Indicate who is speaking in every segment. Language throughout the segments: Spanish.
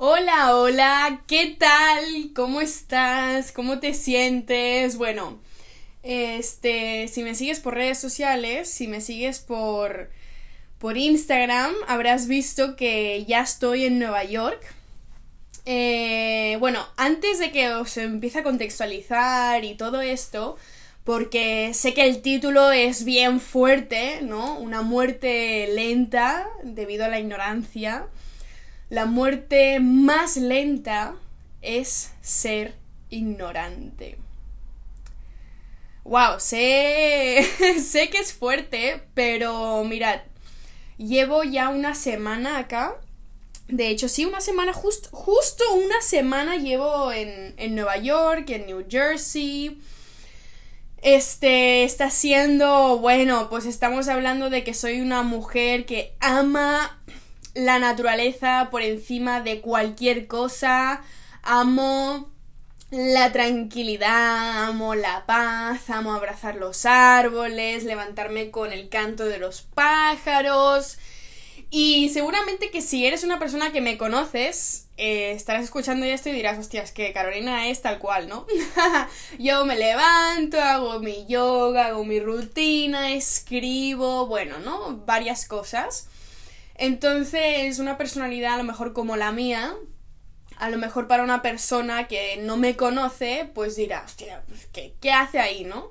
Speaker 1: Hola, hola, ¿qué tal? ¿Cómo estás? ¿Cómo te sientes? Bueno, este, si me sigues por redes sociales, si me sigues por por Instagram, habrás visto que ya estoy en Nueva York. Eh, bueno, antes de que os empiece a contextualizar y todo esto, porque sé que el título es bien fuerte, ¿no? Una muerte lenta debido a la ignorancia. La muerte más lenta es ser ignorante. Wow, sé, sé que es fuerte, pero mirad, llevo ya una semana acá. De hecho, sí, una semana, justo, justo una semana llevo en, en Nueva York, en New Jersey. Este está siendo, bueno, pues estamos hablando de que soy una mujer que ama la naturaleza por encima de cualquier cosa. Amo la tranquilidad, amo la paz, amo abrazar los árboles, levantarme con el canto de los pájaros. Y seguramente que si eres una persona que me conoces, eh, estarás escuchando esto y dirás, hostias, que Carolina es tal cual, ¿no? Yo me levanto, hago mi yoga, hago mi rutina, escribo, bueno, ¿no? Varias cosas. Entonces, una personalidad a lo mejor como la mía, a lo mejor para una persona que no me conoce, pues dirá, hostia, pues, ¿qué, ¿qué hace ahí, no?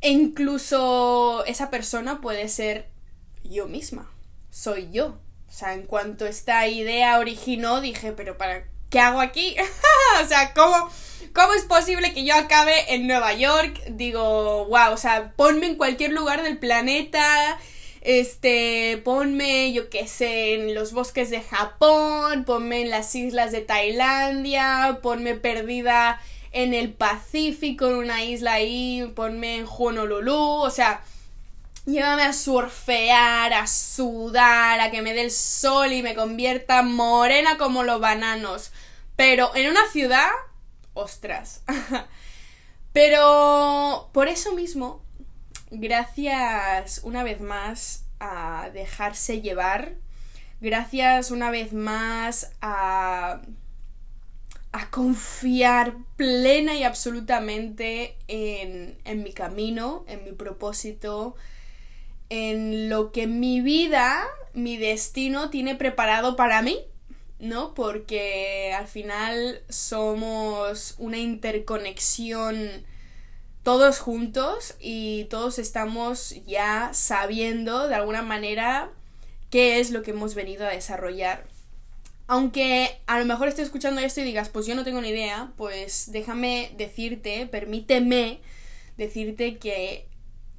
Speaker 1: E incluso esa persona puede ser yo misma soy yo. O sea, en cuanto esta idea originó, dije, pero ¿para qué hago aquí? o sea, ¿cómo, ¿cómo es posible que yo acabe en Nueva York? Digo, wow, o sea, ponme en cualquier lugar del planeta. Este, ponme, yo qué sé, en los bosques de Japón, ponme en las islas de Tailandia, ponme perdida en el Pacífico, en una isla ahí, ponme en Honolulu, o sea, Llévame a surfear, a sudar, a que me dé el sol y me convierta morena como los bananos. Pero en una ciudad, ostras. Pero por eso mismo, gracias una vez más a dejarse llevar, gracias una vez más a a confiar plena y absolutamente en, en mi camino, en mi propósito, en lo que mi vida, mi destino tiene preparado para mí, ¿no? Porque al final somos una interconexión todos juntos y todos estamos ya sabiendo de alguna manera qué es lo que hemos venido a desarrollar. Aunque a lo mejor estés escuchando esto y digas, pues yo no tengo ni idea, pues déjame decirte, permíteme decirte que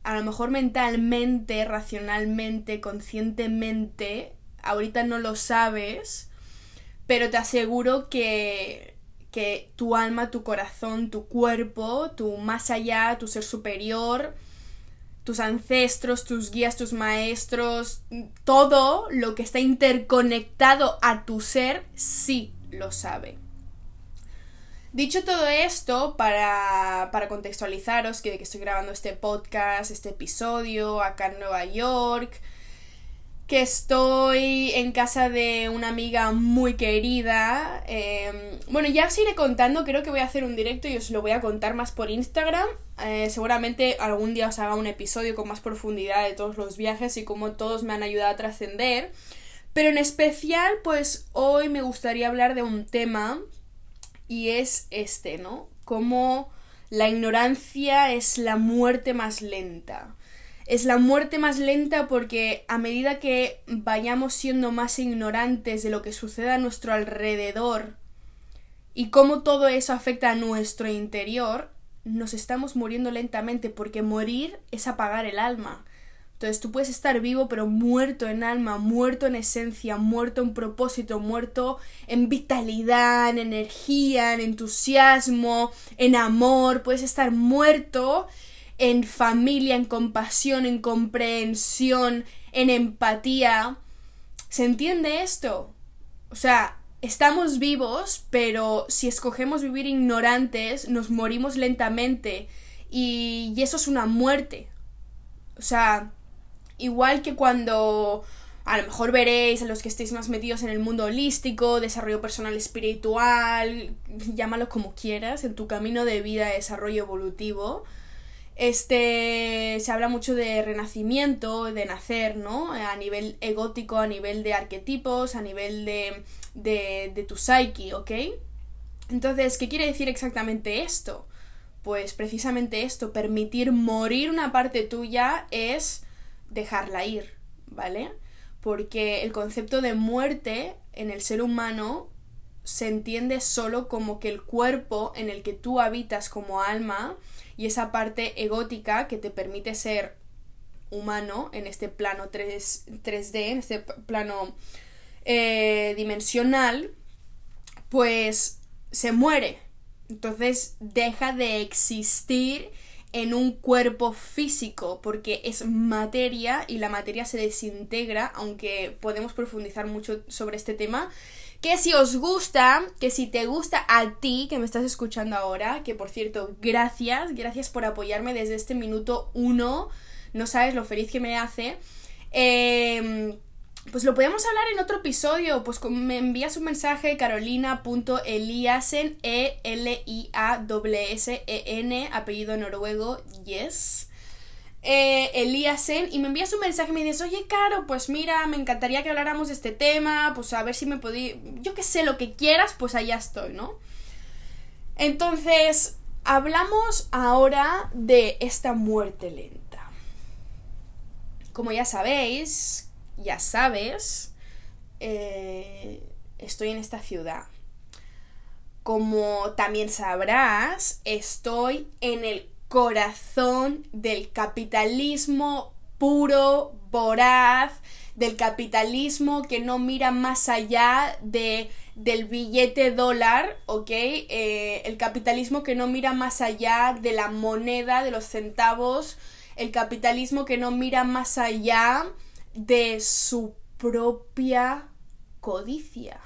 Speaker 1: a lo mejor mentalmente, racionalmente, conscientemente, ahorita no lo sabes, pero te aseguro que, que tu alma, tu corazón, tu cuerpo, tu más allá, tu ser superior, tus ancestros, tus guías, tus maestros, todo lo que está interconectado a tu ser, sí lo sabe. Dicho todo esto, para, para contextualizaros que, que estoy grabando este podcast, este episodio acá en Nueva York, que estoy en casa de una amiga muy querida. Em, bueno, ya os iré contando, creo que voy a hacer un directo y os lo voy a contar más por Instagram. Eh, seguramente algún día os haga un episodio con más profundidad de todos los viajes y cómo todos me han ayudado a trascender. Pero en especial, pues hoy me gustaría hablar de un tema y es este, ¿no? Como la ignorancia es la muerte más lenta. Es la muerte más lenta porque a medida que vayamos siendo más ignorantes de lo que sucede a nuestro alrededor y cómo todo eso afecta a nuestro interior, nos estamos muriendo lentamente porque morir es apagar el alma. Entonces tú puedes estar vivo pero muerto en alma, muerto en esencia, muerto en propósito, muerto en vitalidad, en energía, en entusiasmo, en amor, puedes estar muerto en familia, en compasión, en comprensión, en empatía. ¿Se entiende esto? O sea, estamos vivos, pero si escogemos vivir ignorantes, nos morimos lentamente y, y eso es una muerte. O sea, Igual que cuando a lo mejor veréis a los que estéis más metidos en el mundo holístico, desarrollo personal espiritual, llámalo como quieras, en tu camino de vida, desarrollo evolutivo. Este se habla mucho de renacimiento, de nacer, ¿no? A nivel egótico, a nivel de arquetipos, a nivel de, de, de tu psyche, ¿ok? Entonces, ¿qué quiere decir exactamente esto? Pues precisamente esto, permitir morir una parte tuya es dejarla ir, ¿vale? porque el concepto de muerte en el ser humano se entiende solo como que el cuerpo en el que tú habitas como alma y esa parte egótica que te permite ser humano en este plano 3, d en este plano eh, dimensional, pues se muere. Entonces deja de existir en un cuerpo físico, porque es materia y la materia se desintegra, aunque podemos profundizar mucho sobre este tema. Que si os gusta, que si te gusta a ti que me estás escuchando ahora, que por cierto, gracias, gracias por apoyarme desde este minuto uno, no sabes lo feliz que me hace. Eh, pues lo podemos hablar en otro episodio. Pues me envías un mensaje carolina.eliasen, E-L-I-A-S-E-N, apellido noruego, yes. Eh, Eliasen, y me envías un mensaje y me dices, oye, Caro, pues mira, me encantaría que habláramos de este tema, pues a ver si me podía, yo que sé, lo que quieras, pues allá estoy, ¿no? Entonces, hablamos ahora de esta muerte lenta. Como ya sabéis, ya sabes, eh, estoy en esta ciudad. Como también sabrás, estoy en el corazón del capitalismo puro, voraz, del capitalismo que no mira más allá de, del billete dólar, ¿ok? Eh, el capitalismo que no mira más allá de la moneda, de los centavos, el capitalismo que no mira más allá de su propia codicia.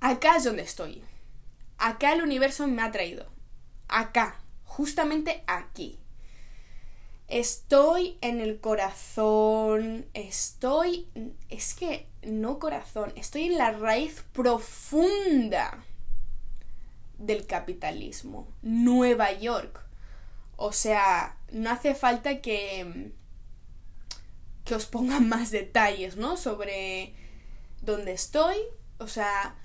Speaker 1: Acá es donde estoy. Acá el universo me ha traído. Acá, justamente aquí. Estoy en el corazón, estoy... Es que no corazón, estoy en la raíz profunda del capitalismo. Nueva York. O sea, no hace falta que que os pongan más detalles, ¿no? Sobre dónde estoy. O sea,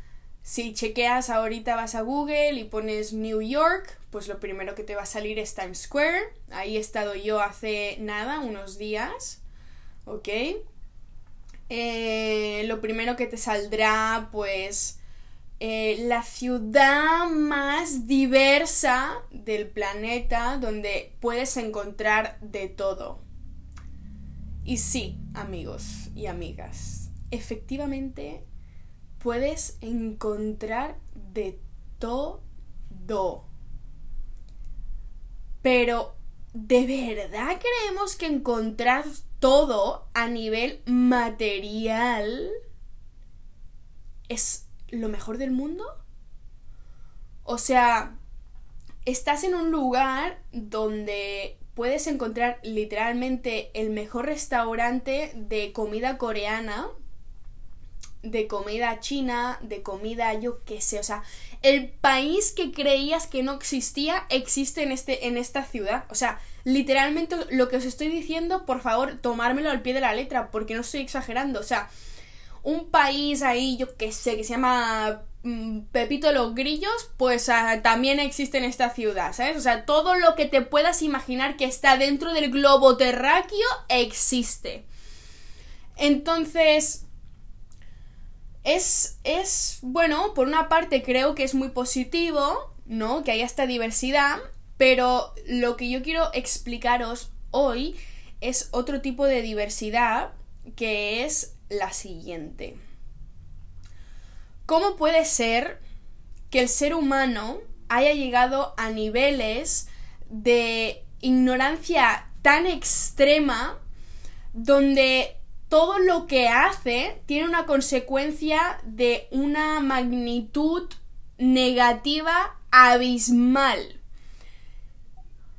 Speaker 1: si chequeas ahorita vas a Google y pones New York, pues lo primero que te va a salir es Times Square. Ahí he estado yo hace nada, unos días. ¿Ok? Eh, lo primero que te saldrá, pues, eh, la ciudad más diversa del planeta donde puedes encontrar de todo. Y sí, amigos y amigas, efectivamente puedes encontrar de todo. Pero, ¿de verdad creemos que encontrar todo a nivel material es lo mejor del mundo? O sea, estás en un lugar donde puedes encontrar literalmente el mejor restaurante de comida coreana, de comida china, de comida yo qué sé, o sea, el país que creías que no existía existe en este en esta ciudad, o sea, literalmente lo que os estoy diciendo, por favor, tomármelo al pie de la letra, porque no estoy exagerando, o sea, un país ahí, yo qué sé, que se llama Mm, Pepito los grillos, pues ah, también existe en esta ciudad, ¿sabes? O sea, todo lo que te puedas imaginar que está dentro del globo terráqueo existe. Entonces, es, es, bueno, por una parte creo que es muy positivo, ¿no? Que haya esta diversidad, pero lo que yo quiero explicaros hoy es otro tipo de diversidad que es la siguiente. ¿Cómo puede ser que el ser humano haya llegado a niveles de ignorancia tan extrema donde todo lo que hace tiene una consecuencia de una magnitud negativa abismal.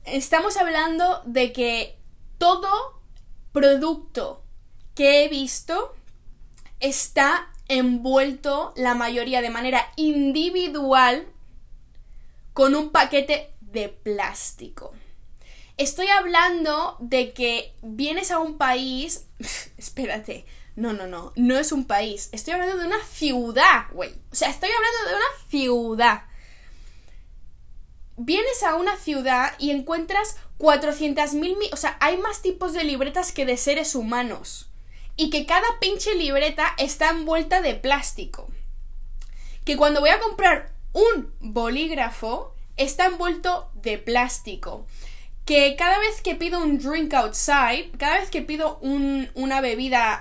Speaker 1: Estamos hablando de que todo producto que he visto está envuelto la mayoría de manera individual con un paquete de plástico. Estoy hablando de que vienes a un país... Espérate. No, no, no. No es un país. Estoy hablando de una ciudad, güey. O sea, estoy hablando de una ciudad. Vienes a una ciudad y encuentras 400.000... O sea, hay más tipos de libretas que de seres humanos. Y que cada pinche libreta está envuelta de plástico. Que cuando voy a comprar un bolígrafo, está envuelto de plástico que cada vez que pido un drink outside, cada vez que pido una bebida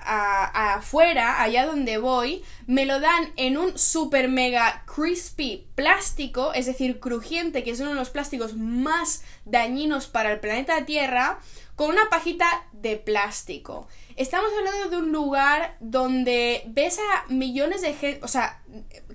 Speaker 1: afuera, allá donde voy, me lo dan en un super mega crispy plástico, es decir, crujiente, que es uno de los plásticos más dañinos para el planeta Tierra, con una pajita de plástico. Estamos hablando de un lugar donde ves a millones de gente, o sea,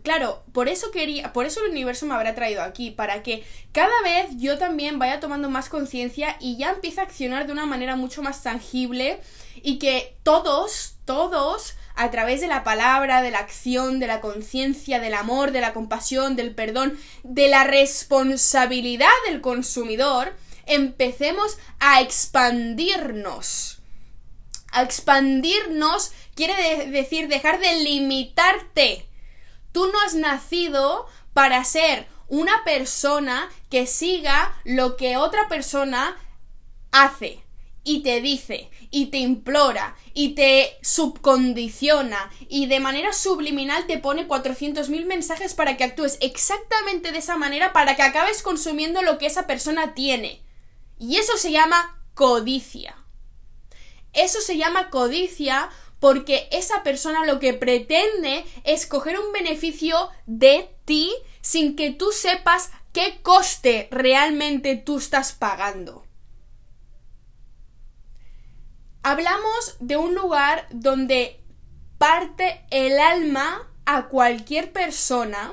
Speaker 1: claro, por eso quería, por eso el universo me habrá traído aquí, para que cada vez yo también vaya tomando más conciencia y ya empiece a accionar de una manera mucho más tangible y que todos, todos, a través de la palabra, de la acción, de la conciencia, del amor, de la compasión, del perdón, de la responsabilidad del consumidor, empecemos a expandirnos. A expandirnos quiere decir dejar de limitarte Tú no has nacido para ser una persona que siga lo que otra persona hace y te dice y te implora y te subcondiciona y de manera subliminal te pone 400.000 mensajes para que actúes exactamente de esa manera para que acabes consumiendo lo que esa persona tiene. Y eso se llama codicia. Eso se llama codicia porque esa persona lo que pretende es coger un beneficio de ti sin que tú sepas qué coste realmente tú estás pagando. Hablamos de un lugar donde parte el alma a cualquier persona,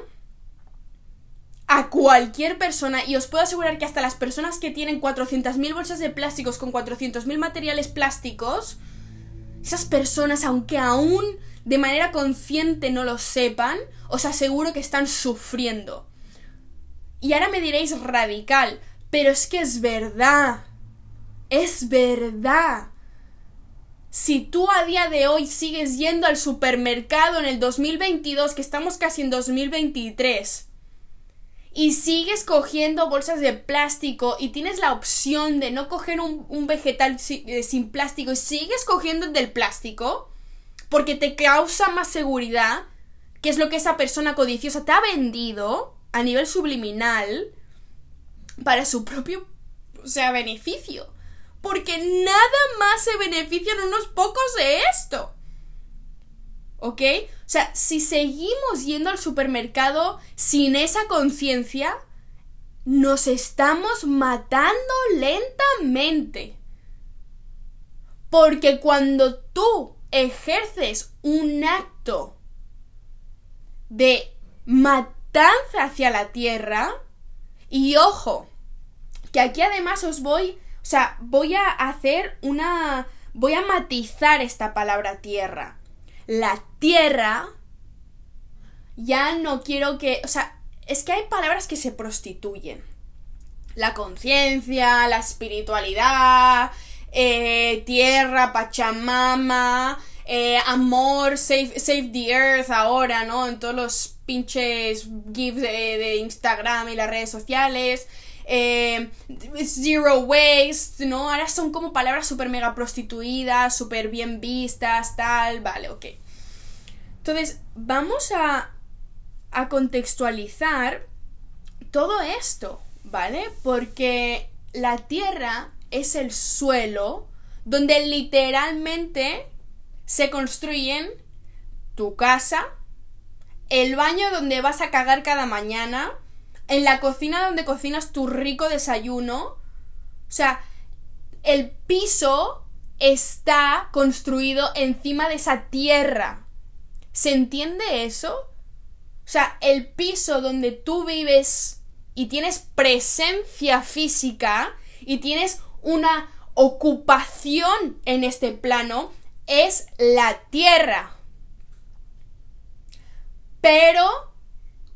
Speaker 1: a cualquier persona, y os puedo asegurar que hasta las personas que tienen 400.000 bolsas de plásticos con 400.000 materiales plásticos, esas personas, aunque aún de manera consciente no lo sepan, os aseguro que están sufriendo. Y ahora me diréis radical, pero es que es verdad. Es verdad. Si tú a día de hoy sigues yendo al supermercado en el 2022, que estamos casi en 2023, y sigues cogiendo bolsas de plástico y tienes la opción de no coger un, vegetal eh, sin plástico y sigues cogiendo el del plástico porque te causa más seguridad, que es lo que esa persona codiciosa te ha vendido a nivel subliminal para su propio, o sea, beneficio. Porque nada más se benefician unos pocos de esto. ¿Ok? O sea, si seguimos yendo al supermercado sin esa conciencia, nos estamos matando lentamente. Porque cuando tú ejerces un acto de matanza hacia la tierra, y ojo, que aquí además os voy, o sea, voy a hacer una, voy a matizar esta palabra tierra la tierra, ya no quiero que, o sea, es que hay palabras que se prostituyen. La conciencia, la espiritualidad, eh, tierra, Pachamama, eh, amor, save, save, the earth ahora, ¿no? En todos los pinches gifs de Instagram y las redes sociales. Eh, zero waste, ¿no? Ahora son como palabras súper mega prostituidas, súper bien vistas, tal, vale, ok. Entonces, vamos a, a contextualizar todo esto, ¿vale? Porque la tierra es el suelo donde literalmente se construyen tu casa, el baño donde vas a cagar cada mañana, en la cocina donde cocinas tu rico desayuno. O sea, el piso está construido encima de esa tierra. ¿Se entiende eso? O sea, el piso donde tú vives y tienes presencia física y tienes una ocupación en este plano, es la Tierra. Pero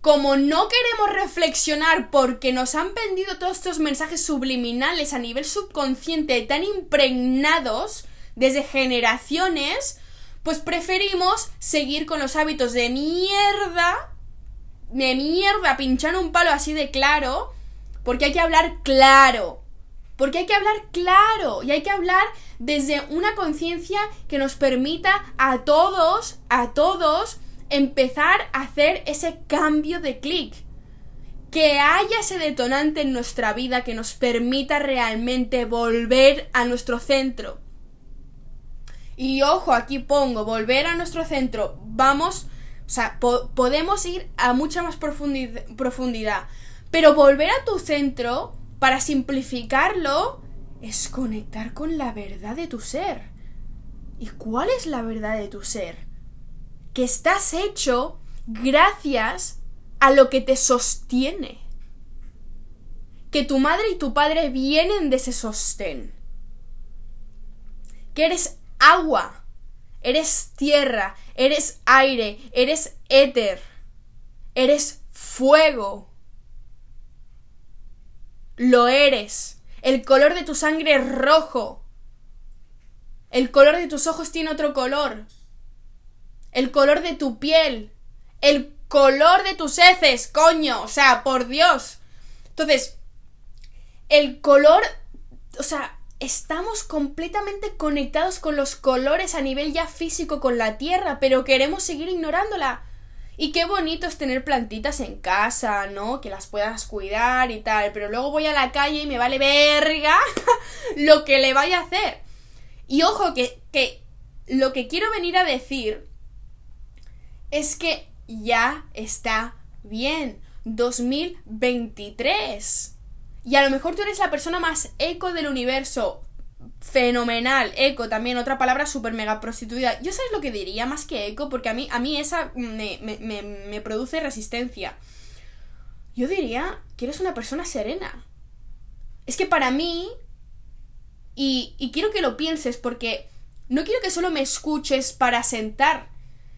Speaker 1: como no queremos reflexionar porque nos han vendido todos estos mensajes subliminales a nivel subconsciente tan impregnados desde generaciones, pues preferimos seguir con los hábitos de mierda, de mierda, pinchar un palo así de claro, porque hay que hablar claro, porque hay que hablar claro y hay que hablar desde una conciencia que nos permita a todos, a todos, empezar a hacer ese cambio de clic. Que haya ese detonante en nuestra vida que nos permita realmente volver a nuestro centro. Y ojo, aquí pongo, volver a nuestro centro. Vamos, o sea, podemos ir a mucha más profundidad. Pero volver a tu centro, para simplificarlo, es conectar con la verdad de tu ser. ¿Y cuál es la verdad de tu ser? Que estás hecho gracias a lo que te sostiene. Que tu madre y tu padre vienen de ese sostén. Que eres agua, eres tierra, eres aire, eres éter, eres fuego. Lo eres. El color de tu sangre es rojo. El color de tus ojos tiene otro color el color de tu piel, el color de tus heces, coño, o sea, por Dios. Entonces, el color, o sea, estamos completamente conectados con los colores a nivel ya físico con la tierra, pero queremos seguir ignorándola. Y qué bonito es tener plantitas en casa, ¿no? Que las puedas cuidar y tal, pero luego voy a la calle y me vale verga lo que le vaya a hacer. Y ojo, que, que lo que quiero venir a decir es que ya está bien. 2023. Y a lo mejor tú eres la persona más eco del universo. Fenomenal, eco también, otra palabra súper mega prostituida. Yo sabes lo que diría más que eco, porque a mí, a mí esa me, me produce resistencia. Yo diría que eres una persona serena. Es que para mí, y, y quiero que lo pienses porque no quiero que solo me escuches para sentar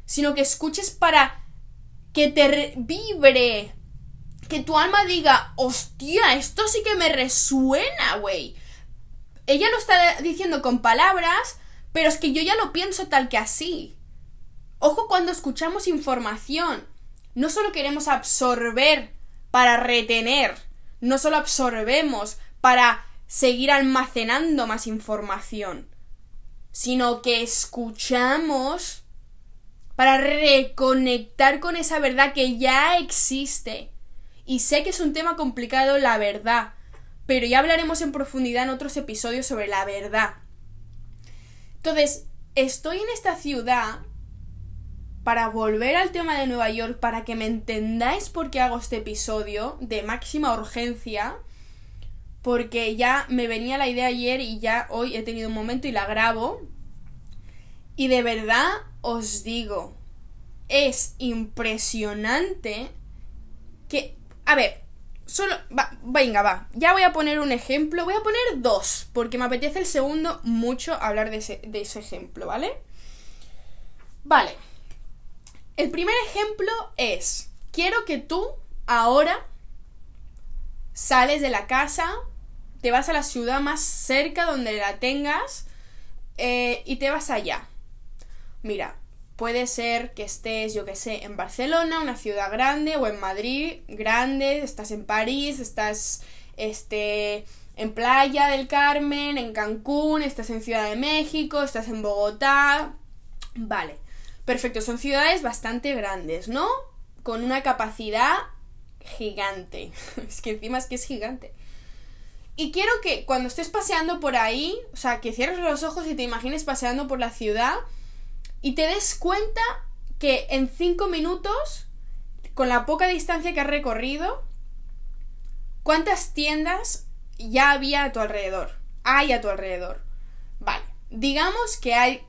Speaker 1: sino que escuches para que te vibre, que tu alma diga, hostia, esto sí que me resuena, güey. Ella lo está diciendo con palabras, pero es que yo ya lo pienso tal que así. Ojo cuando escuchamos información. No solo queremos absorber para retener, no solo absorbemos para seguir almacenando más información, sino que escuchamos para reconectar con esa verdad que ya existe. Y sé que es un tema complicado la verdad, pero ya hablaremos en profundidad en otros episodios sobre la verdad. Entonces, estoy en esta ciudad para volver al tema de Nueva York, para que me entendáis por qué hago este episodio de máxima urgencia, porque ya me venía la idea ayer y ya hoy he tenido un momento y la grabo. Y de verdad os digo, es impresionante que... A ver, solo... Va, venga, va. Ya voy a poner un ejemplo. Voy a poner dos, porque me apetece el segundo mucho hablar de ese, de ese ejemplo, ¿vale? Vale. El primer ejemplo es, quiero que tú ahora sales de la casa, te vas a la ciudad más cerca donde la tengas eh, y te vas allá. Mira, puede ser que estés, yo que sé, en Barcelona, una ciudad grande, o en Madrid, grande, estás en París, estás, este, en Playa del Carmen, en Cancún, estás en Ciudad de México, estás en Bogotá. Vale, perfecto, son ciudades bastante grandes, ¿no? Con una capacidad gigante. es que encima es que es gigante. Y quiero que cuando estés paseando por ahí, o sea, que cierres los ojos y te imagines paseando por la ciudad, y te des cuenta que en cinco minutos, con la poca distancia que has recorrido, ¿cuántas tiendas ya había a tu alrededor? Hay a tu alrededor. Vale, digamos que hay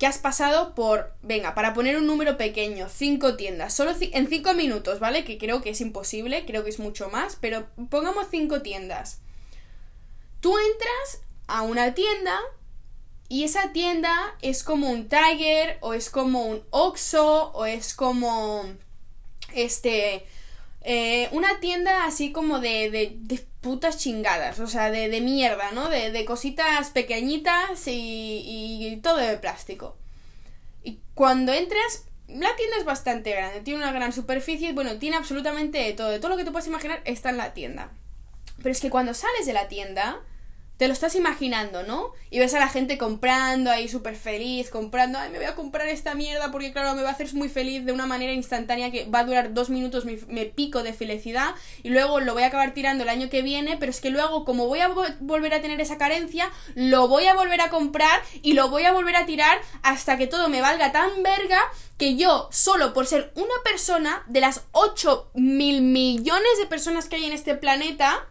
Speaker 1: que has pasado por, venga, para poner un número pequeño, cinco tiendas, solo en cinco minutos, ¿vale? Que creo que es imposible, creo que es mucho más, pero pongamos cinco tiendas. Tú entras a una tienda y esa tienda es como un Tiger, o es como un Oxxo, o es como. Este. eh, una tienda así como de, de, de putas chingadas, o sea, de, de mierda, ¿no? De, de cositas pequeñitas y, y todo de plástico. Y cuando entras, la tienda es bastante grande, tiene una gran superficie, bueno, tiene absolutamente de todo, de todo lo que te puedes imaginar está en la tienda. Pero es que cuando sales de la tienda, te lo estás imaginando, ¿no? Y ves a la gente comprando ahí súper feliz, comprando, ay, me voy a comprar esta mierda porque claro, me va a hacer muy feliz de una manera instantánea que va a durar dos minutos, me pico de felicidad y luego lo voy a acabar tirando el año que viene, pero es que luego como voy a vo volver a tener esa carencia, lo voy a volver a comprar y lo voy a volver a tirar hasta que todo me valga tan verga que yo, solo por ser una persona de las 8 mil millones de personas que hay en este planeta,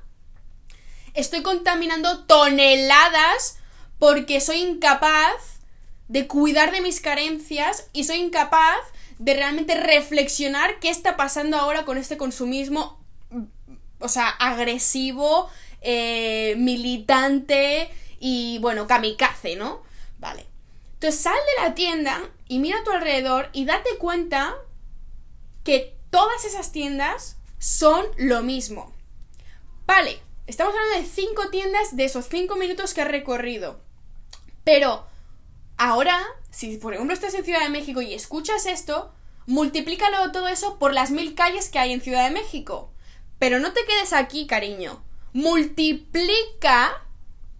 Speaker 1: estoy contaminando toneladas porque soy incapaz de cuidar de mis carencias y soy incapaz de realmente reflexionar qué está pasando ahora con este consumismo, o sea, agresivo, eh, militante y, bueno, kamikaze, ¿no? Vale. Entonces sal de la tienda y mira a tu alrededor y date cuenta que todas esas tiendas son lo mismo. Vale, Estamos hablando de cinco tiendas de esos cinco minutos que has recorrido. Pero ahora, si por ejemplo estás en Ciudad de México y escuchas esto, multiplícalo todo eso por las mil calles que hay en Ciudad de México. Pero no te quedes aquí, cariño. Multiplica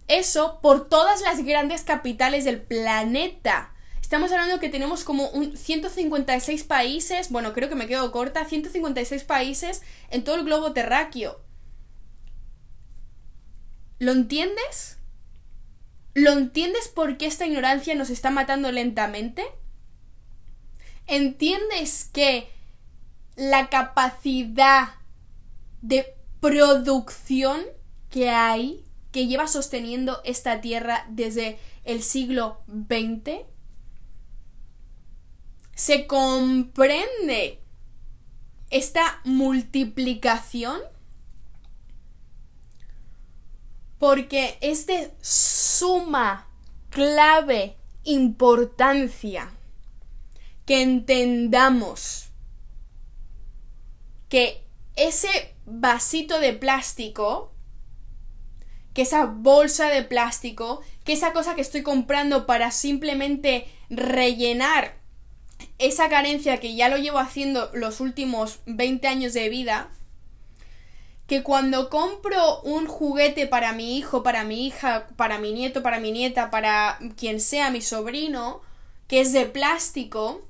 Speaker 1: eso por todas las grandes capitales del planeta. Estamos hablando que tenemos como un 156 países, bueno, creo que me quedo corta, 156 países en todo el globo terráqueo. ¿Lo entiendes? ¿Lo entiendes por qué esta ignorancia nos está matando lentamente? ¿Entiendes que la capacidad de producción que hay, que lleva sosteniendo esta tierra desde el siglo XX? ¿Se comprende esta multiplicación? Porque es de suma, clave, importancia que entendamos que ese vasito de plástico, que esa bolsa de plástico, que esa cosa que estoy comprando para simplemente rellenar esa carencia que ya lo llevo haciendo los últimos 20 años de vida, que cuando compro un juguete para mi hijo, para mi hija, para mi nieto, para mi nieta, para quien sea mi sobrino, que es de plástico,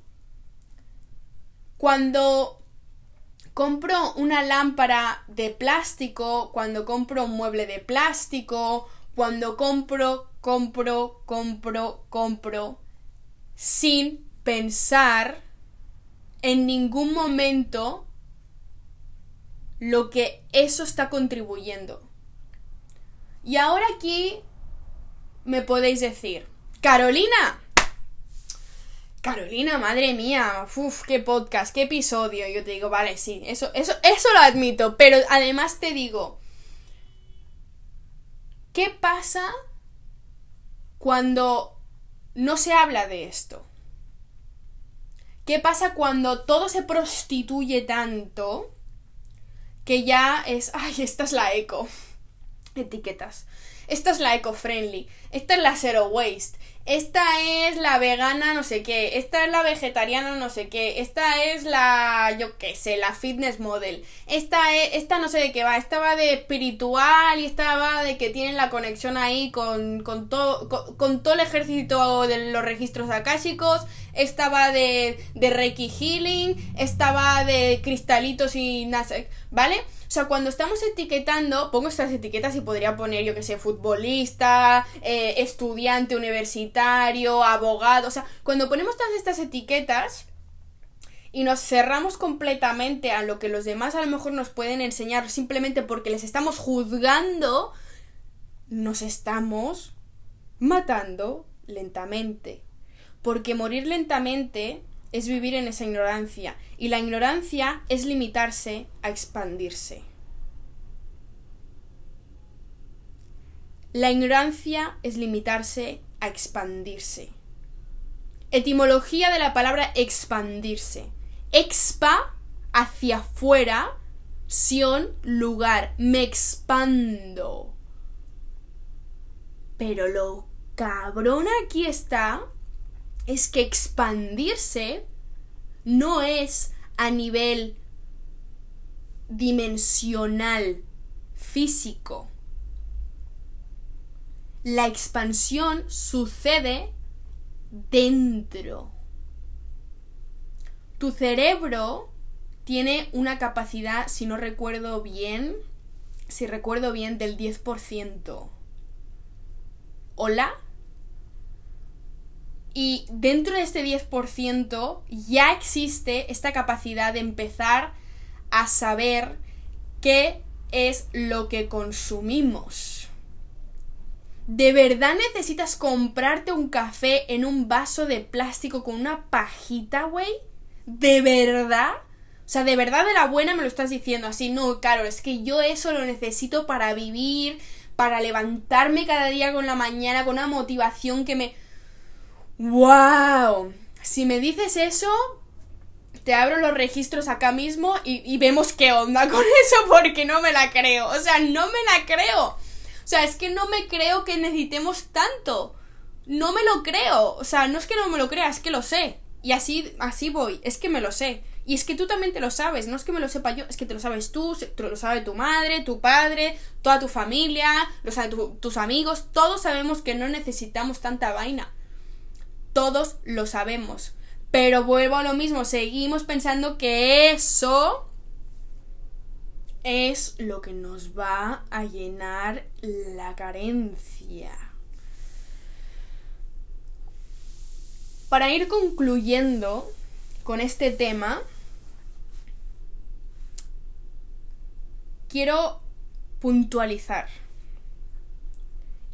Speaker 1: cuando compro una lámpara de plástico, cuando compro un mueble de plástico, cuando compro, compro, compro, compro, sin pensar en ningún momento lo que eso está contribuyendo. Y ahora aquí me podéis decir, Carolina, Carolina, madre mía, uff, qué podcast, qué episodio. Yo te digo, vale, sí, eso, eso, eso lo admito, pero además te digo, ¿qué pasa cuando no se habla de esto? ¿Qué pasa cuando todo se prostituye tanto que ya es, ay, esta es la eco. Etiquetas. Esta es la eco-friendly. Esta es la zero waste. Esta es la vegana no sé qué. Esta es la vegetariana no sé qué. Esta es la, yo qué sé, la fitness model. Esta es, esta no sé de qué va. Esta va de espiritual y esta va de que tienen la conexión ahí con, con todo, con, todo el ejército de los registros akáshicos. Esta va de, de Reiki Healing. Esta va de cristalitos y Nasek. ¿Vale? O sea, cuando estamos etiquetando, pongo estas etiquetas y podría poner, yo que sé, futbolista, eh, estudiante universitario, abogado. O sea, cuando ponemos todas estas etiquetas y nos cerramos completamente a lo que los demás a lo mejor nos pueden enseñar simplemente porque les estamos juzgando, nos estamos matando lentamente. Porque morir lentamente es vivir en esa ignorancia y la ignorancia es limitarse a expandirse. La ignorancia es limitarse a expandirse. Etimología de la palabra expandirse. Expa, hacia afuera, sion, lugar. Me expando. Pero lo cabrón aquí está es que expandirse no es a nivel dimensional, físico. La expansión sucede dentro. Tu cerebro tiene una capacidad, si no recuerdo bien, si recuerdo bien, del 10%. ¿Hola? Y dentro de este 10% ya existe esta capacidad de empezar a saber qué es lo que consumimos. ¿De verdad necesitas comprarte un café en un vaso de plástico con una pajita, güey? ¿De verdad? O sea, de verdad de la buena me lo estás diciendo así. No, claro, es que yo eso lo necesito para vivir, para levantarme cada día con la mañana con una motivación que me... ¡Wow! Si me dices eso, te abro los registros acá mismo y, y, vemos qué onda con eso porque no me la creo. O sea, no me la creo. O sea, es que no me creo que necesitemos tanto. No me lo creo. O sea, no es que no me lo crea, es que lo sé. Y así, así voy. Es que me lo sé. Y es que tú también te lo sabes, no es que me lo sepa yo, es que te lo sabes tú, lo sabe tu madre, tu padre, toda tu familia, lo saben tus amigos, todos sabemos que no necesitamos tanta vaina. Todos lo sabemos. Pero vuelvo a lo mismo, seguimos pensando que eso es lo que nos va a llenar la carencia. Para ir concluyendo con este tema, quiero puntualizar.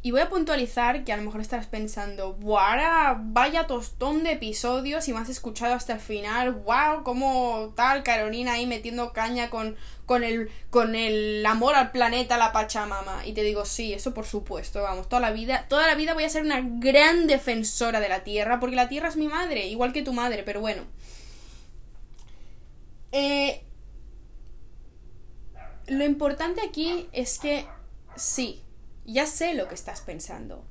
Speaker 1: Y voy a puntualizar que a lo mejor estarás pensando, ¡Buah! Vaya tostón de episodios y me has escuchado hasta el final. ¡Wow! Como tal Carolina ahí metiendo caña con, con, el, con el amor al planeta, la Pachamama. Y te digo, sí, eso por supuesto, vamos, toda la vida, toda la vida voy a ser una gran defensora de la Tierra, porque la Tierra es mi madre, igual que tu madre, pero bueno. Eh, lo importante aquí es que sí, ya sé lo que estás pensando.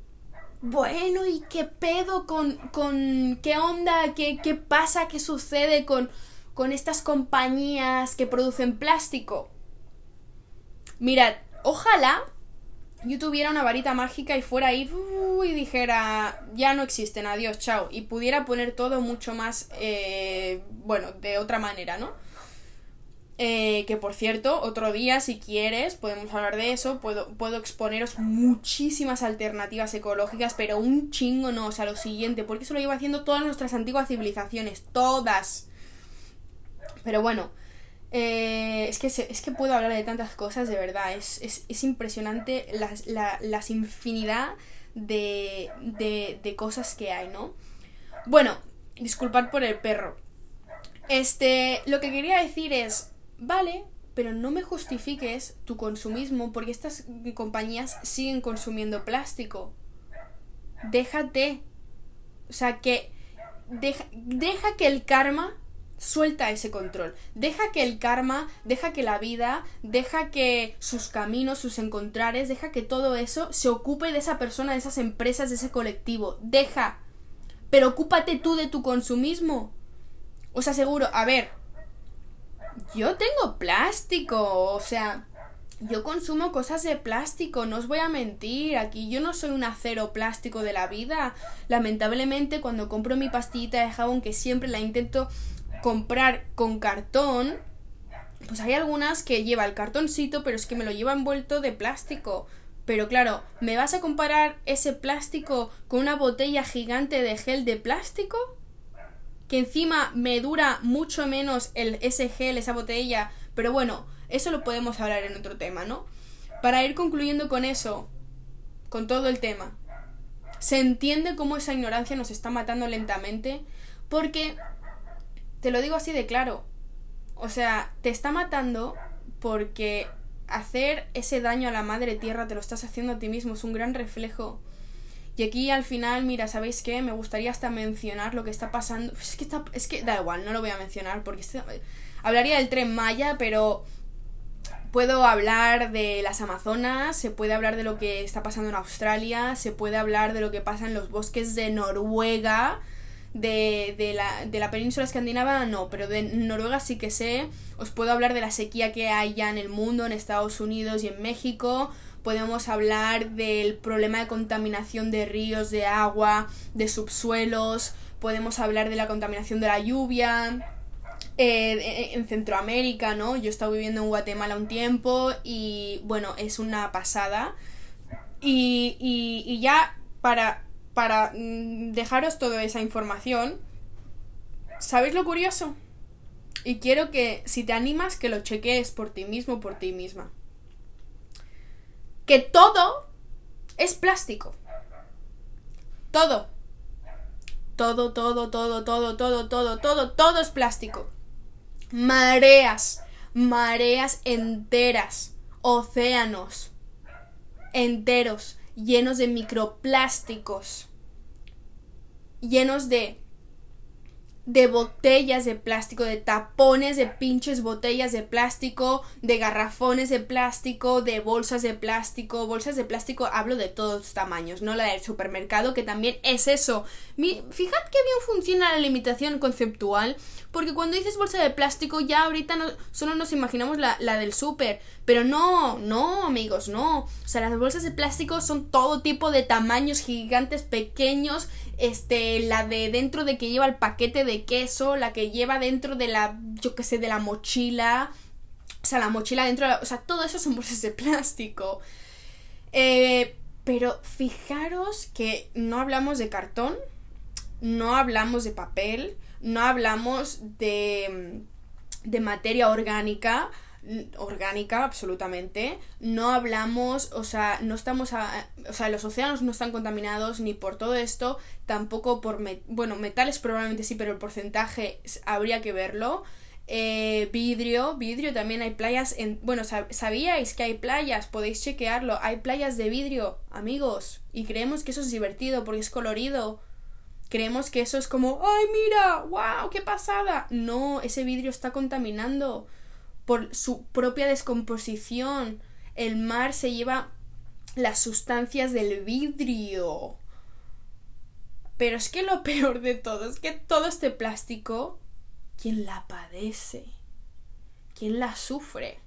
Speaker 1: Bueno, ¿y qué pedo con, con qué onda, qué, qué pasa, qué sucede con, con estas compañías que producen plástico? Mirad, ojalá yo tuviera una varita mágica y fuera ahí y dijera, ya no existen, adiós, chao, y pudiera poner todo mucho más, eh, bueno, de otra manera, ¿no? Eh, que por cierto, otro día, si quieres, podemos hablar de eso. Puedo, puedo exponeros muchísimas alternativas ecológicas, pero un chingo no. O sea, lo siguiente, porque eso lo llevo haciendo todas nuestras antiguas civilizaciones. Todas. Pero bueno, eh, es, que es que puedo hablar de tantas cosas, de verdad. Es, es, es impresionante las, la, las infinidad de, de, de cosas que hay, ¿no? Bueno, disculpad por el perro. Este, lo que quería decir es, Vale, pero no me justifiques tu consumismo porque estas compañías siguen consumiendo plástico. Déjate. O sea, que deja, deja que el karma suelta ese control. Deja que el karma, deja que la vida, deja que sus caminos, sus encontrares, deja que todo eso se ocupe de esa persona, de esas empresas, de ese colectivo. Deja. Pero ocúpate tú de tu consumismo. Os aseguro, a ver, yo tengo plástico, o sea, yo consumo cosas de plástico, no os voy a mentir, aquí yo no soy un acero plástico de la vida. Lamentablemente cuando compro mi pastillita de jabón, que siempre la intento comprar con cartón, pues hay algunas que lleva el cartoncito, pero es que me lo lleva envuelto de plástico. Pero claro, ¿me vas a comparar ese plástico con una botella gigante de gel de plástico? Que encima me dura mucho menos el, gel, esa botella, pero bueno, eso lo podemos hablar en otro tema, ¿no? Para ir concluyendo con eso, con todo el tema, se entiende cómo esa ignorancia nos está matando lentamente, porque, te lo digo así de claro, o sea, te está matando porque hacer ese daño a la madre tierra te lo estás haciendo a ti mismo, es un gran reflejo. Y aquí al final, mira, ¿sabéis qué? Me gustaría hasta mencionar lo que está pasando. Es que, está, es que da igual, no lo voy a mencionar porque hablaría del tren Maya, pero puedo hablar de las Amazonas, se puede hablar de lo que está pasando en Australia, se puede hablar de lo que pasa en los bosques de Noruega, de, de, la, de la península escandinava no, pero de Noruega sí que sé. Os puedo hablar de la sequía que hay ya en el mundo, en Estados Unidos y en México. Podemos hablar del problema de contaminación de ríos, de agua, de subsuelos. Podemos hablar de la contaminación de la lluvia. Eh, en Centroamérica, ¿no? Yo he estado viviendo en Guatemala un tiempo y bueno, es una pasada. Y, y, y ya para para mm, dejaros toda esa información. ¿Sabéis lo curioso? Y quiero que, si te animas, que lo cheques por ti mismo, por ti misma. Que todo es plástico. Todo. Todo, todo, todo, todo, todo, todo, todo, todo es plástico. Mareas, mareas enteras, océanos enteros llenos de microplásticos, llenos de de botellas de plástico, de tapones de pinches botellas de plástico, de garrafones de plástico, de bolsas de plástico, bolsas de plástico, hablo de todos tamaños, no la del supermercado, que también es eso. fijad que bien funciona la limitación conceptual, porque cuando dices bolsa de plástico ya ahorita solo nos imaginamos la, la del super, pero no, no amigos, no. O sea, las bolsas de plástico son todo tipo de tamaños gigantes, pequeños, este, la de dentro de que lleva el paquete de queso, la que lleva dentro de la, yo qué sé, de la mochila, o sea, la mochila dentro de la, o sea, todo eso son bolsas de plástico. Eh, pero fijaros que no hablamos de cartón, no hablamos de papel, no hablamos de, de materia orgánica, orgánica absolutamente. No hablamos o sea no estamos a, o sea los océanos no están contaminados ni por todo esto tampoco por bueno metales probablemente sí pero el porcentaje habría que verlo. Eh, vidrio vidrio también hay playas en bueno sabíais que hay playas podéis chequearlo hay playas de vidrio amigos y creemos que eso es divertido porque es colorido. Creemos que eso es como ay mira wow qué pasada no ese vidrio está contaminando por su propia descomposición. El mar se lleva las sustancias del vidrio. Pero es que lo peor de todo es que todo este plástico, ¿quién la padece? ¿Quién la sufre?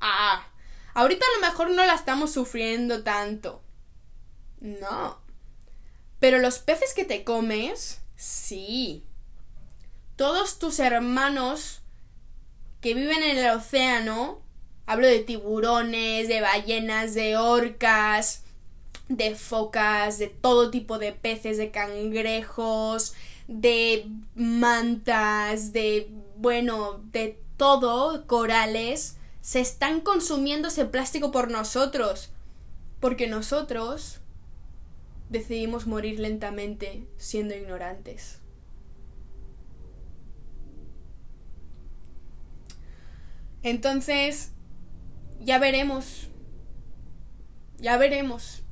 Speaker 1: Ah, ahorita a lo mejor no la estamos sufriendo tanto. No. Pero los peces que te comes, sí. Todos tus hermanos que viven en el océano, hablo de tiburones, de ballenas, de orcas, de focas, de todo tipo de peces, de cangrejos, de mantas, de, bueno, de todo, corales, se están consumiendo ese plástico por nosotros, porque nosotros decidimos morir lentamente siendo ignorantes. Entonces, ya veremos. Ya veremos.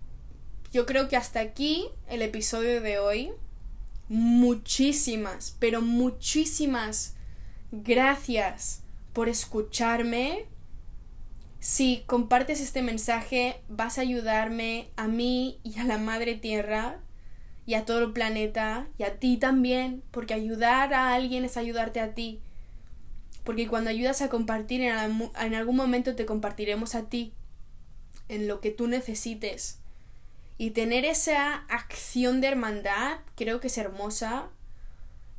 Speaker 1: Yo creo que hasta aquí el episodio de hoy. Muchísimas, pero muchísimas gracias por escucharme. Si compartes este mensaje, vas a ayudarme a mí y a la Madre Tierra y a todo el planeta y a ti también, porque ayudar a alguien es ayudarte a ti porque cuando ayudas a compartir, en algún momento te compartiremos a ti en lo que tú necesites. Y tener esa acción de hermandad creo que es hermosa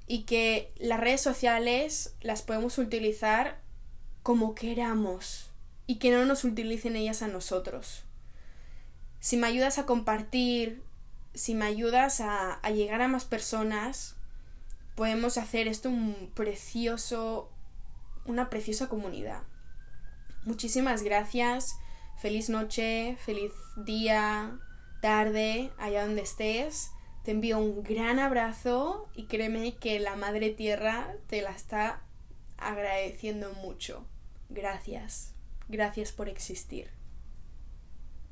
Speaker 1: y que las redes sociales las podemos utilizar como queramos y que no nos utilicen ellas a nosotros. Si me ayudas a compartir, si me ayudas a, llegar a más personas, podemos hacer esto un precioso una preciosa comunidad. Muchísimas gracias, feliz noche, feliz día, tarde, allá donde estés. Te envío un gran abrazo y créeme que la Madre Tierra te la está agradeciendo mucho. Gracias, gracias por existir.